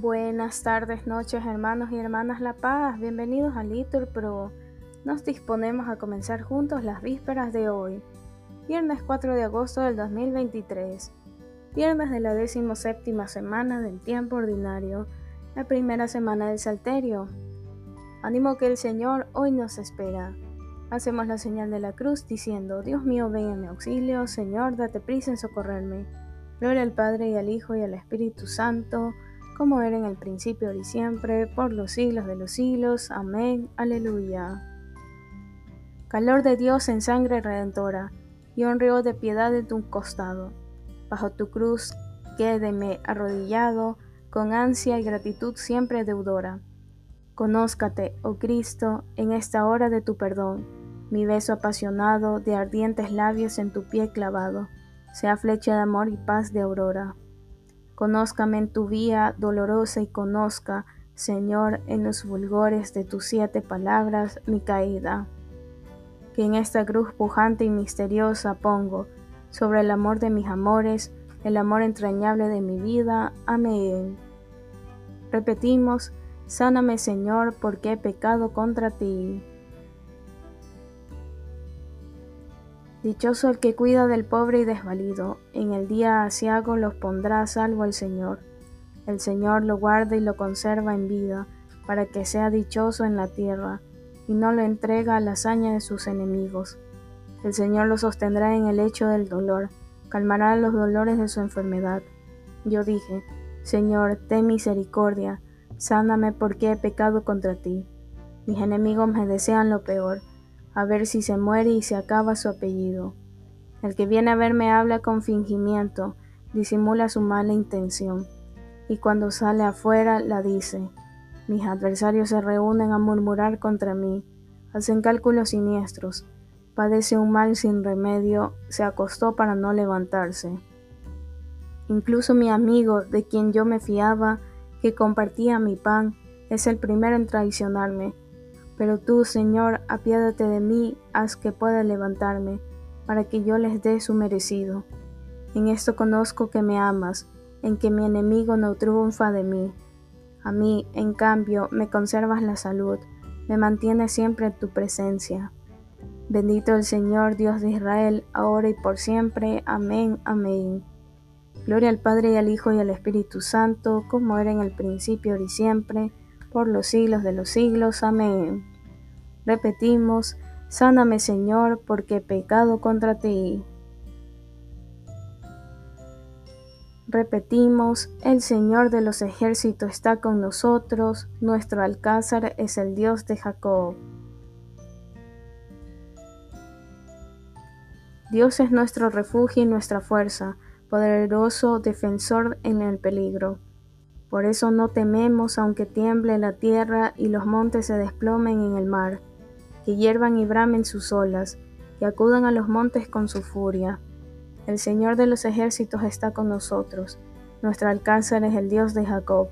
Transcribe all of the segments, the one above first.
Buenas tardes, noches, hermanos y hermanas La Paz. Bienvenidos a Litur Pro. Nos disponemos a comenzar juntos las vísperas de hoy, viernes 4 de agosto del 2023, viernes de la decimoséptima semana del tiempo ordinario, la primera semana del Salterio. Ánimo que el Señor hoy nos espera. Hacemos la señal de la cruz diciendo, Dios mío, ven en mi auxilio, Señor, date prisa en socorrerme. Gloria al Padre y al Hijo y al Espíritu Santo como era en el principio, y siempre, por los siglos de los siglos. Amén. Aleluya. Calor de Dios en sangre redentora, y un río de piedad en tu costado. Bajo tu cruz quédeme arrodillado, con ansia y gratitud siempre deudora. Conózcate, oh Cristo, en esta hora de tu perdón, mi beso apasionado de ardientes labios en tu pie clavado, sea flecha de amor y paz de aurora. Conózcame en tu vía dolorosa y conozca, Señor, en los fulgores de tus siete palabras mi caída. Que en esta cruz pujante y misteriosa pongo, sobre el amor de mis amores, el amor entrañable de mi vida. Amén. Repetimos, sáname Señor, porque he pecado contra ti. Dichoso el que cuida del pobre y desvalido, en el día asiago los pondrá a salvo el Señor. El Señor lo guarda y lo conserva en vida, para que sea dichoso en la tierra, y no lo entrega a la hazaña de sus enemigos. El Señor lo sostendrá en el hecho del dolor, calmará los dolores de su enfermedad. Yo dije, Señor, ten misericordia, sáname porque he pecado contra ti. Mis enemigos me desean lo peor a ver si se muere y se acaba su apellido. El que viene a verme habla con fingimiento, disimula su mala intención, y cuando sale afuera la dice. Mis adversarios se reúnen a murmurar contra mí, hacen cálculos siniestros, padece un mal sin remedio, se acostó para no levantarse. Incluso mi amigo, de quien yo me fiaba, que compartía mi pan, es el primero en traicionarme, pero tú, Señor, apiádate de mí, haz que pueda levantarme, para que yo les dé su merecido. En esto conozco que me amas, en que mi enemigo no triunfa de mí. A mí, en cambio, me conservas la salud, me mantienes siempre en tu presencia. Bendito el Señor, Dios de Israel, ahora y por siempre. Amén, amén. Gloria al Padre y al Hijo y al Espíritu Santo, como era en el principio, y siempre, por los siglos de los siglos. Amén. Repetimos, sáname Señor, porque he pecado contra ti. Repetimos, el Señor de los ejércitos está con nosotros, nuestro alcázar es el Dios de Jacob. Dios es nuestro refugio y nuestra fuerza, poderoso defensor en el peligro. Por eso no tememos aunque tiemble la tierra y los montes se desplomen en el mar, que hiervan y bramen sus olas, que acudan a los montes con su furia. El Señor de los ejércitos está con nosotros, nuestro alcázar es el Dios de Jacob.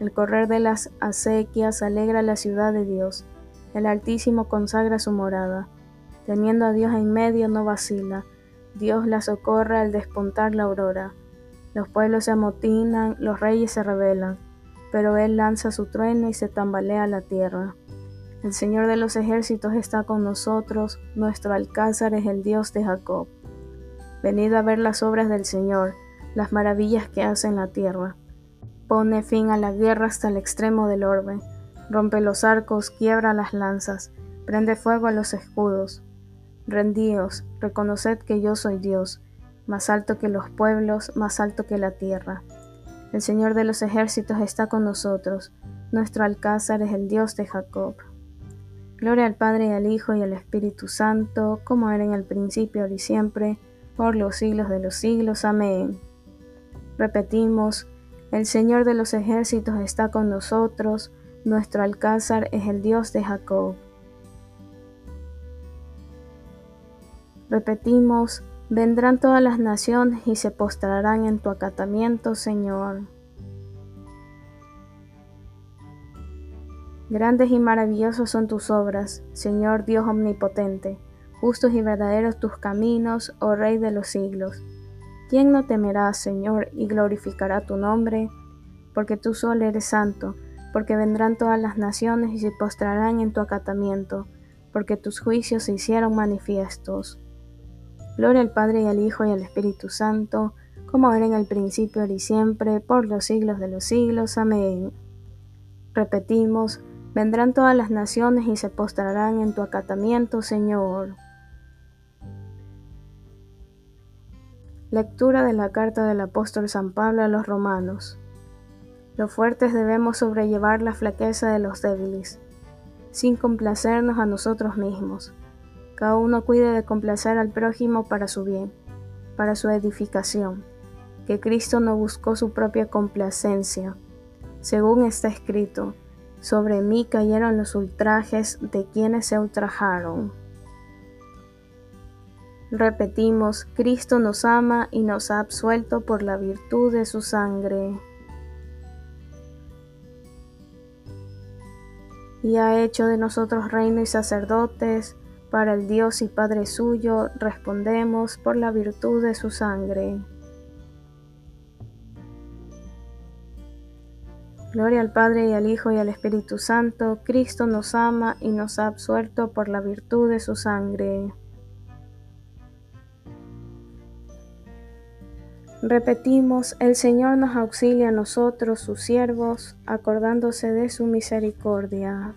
El correr de las acequias alegra la ciudad de Dios, el Altísimo consagra su morada. Teniendo a Dios en medio no vacila, Dios la socorre al despuntar la aurora. Los pueblos se amotinan, los reyes se rebelan, pero Él lanza su trueno y se tambalea la tierra. El Señor de los ejércitos está con nosotros, nuestro alcázar es el Dios de Jacob. Venid a ver las obras del Señor, las maravillas que hace en la tierra. Pone fin a la guerra hasta el extremo del orbe, rompe los arcos, quiebra las lanzas, prende fuego a los escudos. Rendíos, reconoced que yo soy Dios, más alto que los pueblos, más alto que la tierra. El Señor de los ejércitos está con nosotros, nuestro alcázar es el Dios de Jacob. Gloria al Padre y al Hijo y al Espíritu Santo, como era en el principio, ahora y siempre, por los siglos de los siglos. Amén. Repetimos, el Señor de los ejércitos está con nosotros, nuestro alcázar es el Dios de Jacob. Repetimos, vendrán todas las naciones y se postrarán en tu acatamiento, Señor. Grandes y maravillosos son tus obras, Señor Dios omnipotente, justos y verdaderos tus caminos, oh Rey de los siglos. ¿Quién no temerá, Señor, y glorificará tu nombre? porque tú solo eres santo, porque vendrán todas las naciones y se postrarán en tu acatamiento, porque tus juicios se hicieron manifiestos. Gloria al Padre y al Hijo y al Espíritu Santo, como era en el principio, y siempre, por los siglos de los siglos. Amén. Repetimos, vendrán todas las naciones y se postrarán en tu acatamiento, Señor. Lectura de la carta del apóstol San Pablo a los romanos. Los fuertes debemos sobrellevar la flaqueza de los débiles, sin complacernos a nosotros mismos. Cada uno cuide de complacer al prójimo para su bien, para su edificación, que Cristo no buscó su propia complacencia. Según está escrito, sobre mí cayeron los ultrajes de quienes se ultrajaron. Repetimos, Cristo nos ama y nos ha absuelto por la virtud de su sangre. Y ha hecho de nosotros reino y sacerdotes para el Dios y Padre suyo, respondemos por la virtud de su sangre. Gloria al Padre y al Hijo y al Espíritu Santo, Cristo nos ama y nos ha absuelto por la virtud de su sangre. Repetimos, el Señor nos auxilia a nosotros, sus siervos, acordándose de su misericordia.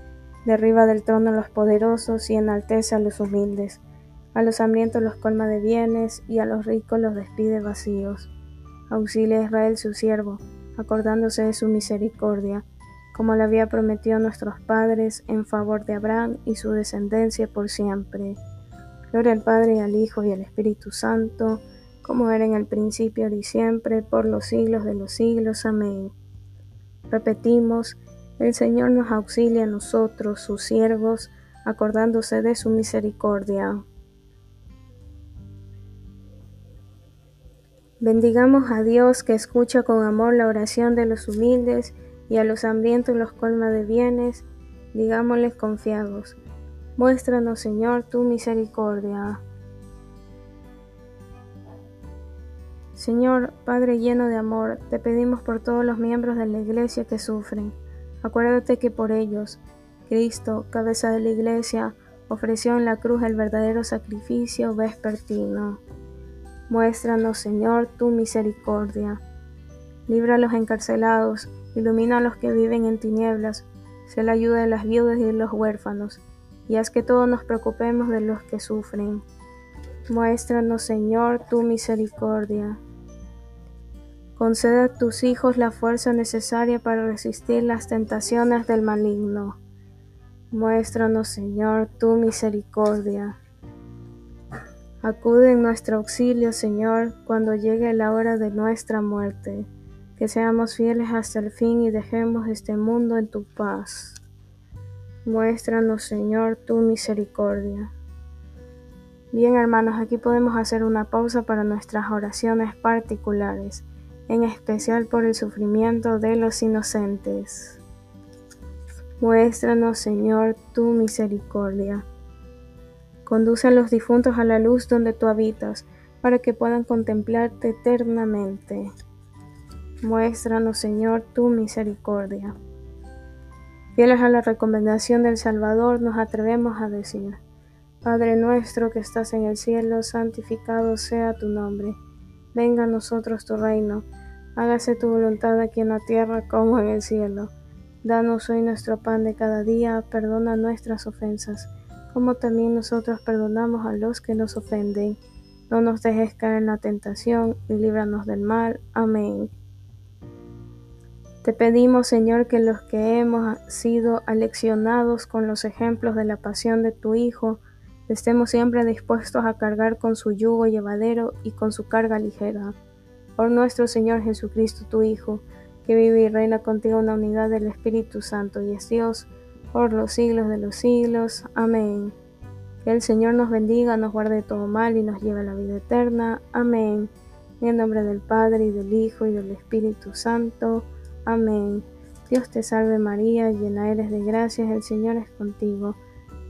derriba del trono a los poderosos y enaltece a los humildes. A los hambrientos los colma de bienes y a los ricos los despide vacíos. Auxilia a Israel su siervo, acordándose de su misericordia, como le había prometido nuestros padres en favor de Abraham y su descendencia por siempre. Gloria al Padre, al Hijo y al Espíritu Santo, como era en el principio, y siempre, por los siglos de los siglos. Amén. Repetimos, el Señor nos auxilia a nosotros, sus siervos, acordándose de su misericordia. Bendigamos a Dios que escucha con amor la oración de los humildes y a los hambrientos los colma de bienes. Digámosles confiados. Muéstranos, Señor, tu misericordia. Señor, Padre lleno de amor, te pedimos por todos los miembros de la Iglesia que sufren. Acuérdate que por ellos, Cristo, cabeza de la Iglesia, ofreció en la cruz el verdadero sacrificio vespertino. Muéstranos, Señor, tu misericordia. Libra a los encarcelados, ilumina a los que viven en tinieblas, sé la ayuda de las viudas y de los huérfanos y haz que todos nos preocupemos de los que sufren. Muéstranos, Señor, tu misericordia. Concede a tus hijos la fuerza necesaria para resistir las tentaciones del maligno. Muéstranos, Señor, tu misericordia. Acude en nuestro auxilio, Señor, cuando llegue la hora de nuestra muerte. Que seamos fieles hasta el fin y dejemos este mundo en tu paz. Muéstranos, Señor, tu misericordia. Bien, hermanos, aquí podemos hacer una pausa para nuestras oraciones particulares, en especial por el sufrimiento de los inocentes. Muéstranos, Señor, tu misericordia. Conduce a los difuntos a la luz donde tú habitas, para que puedan contemplarte eternamente. Muéstranos, Señor, tu misericordia. Fieles a la recomendación del Salvador, nos atrevemos a decir, Padre nuestro que estás en el cielo, santificado sea tu nombre. Venga a nosotros tu reino. Hágase tu voluntad aquí en la tierra como en el cielo. Danos hoy nuestro pan de cada día, perdona nuestras ofensas, como también nosotros perdonamos a los que nos ofenden. No nos dejes caer en la tentación y líbranos del mal. Amén. Te pedimos, Señor, que los que hemos sido aleccionados con los ejemplos de la pasión de tu Hijo, estemos siempre dispuestos a cargar con su yugo llevadero y con su carga ligera. Por nuestro Señor Jesucristo, tu Hijo, que vive y reina contigo en la unidad del Espíritu Santo y es Dios por los siglos de los siglos. Amén. Que el Señor nos bendiga, nos guarde de todo mal y nos lleve a la vida eterna. Amén. En el nombre del Padre y del Hijo y del Espíritu Santo. Amén. Dios te salve María, llena eres de gracias, el Señor es contigo.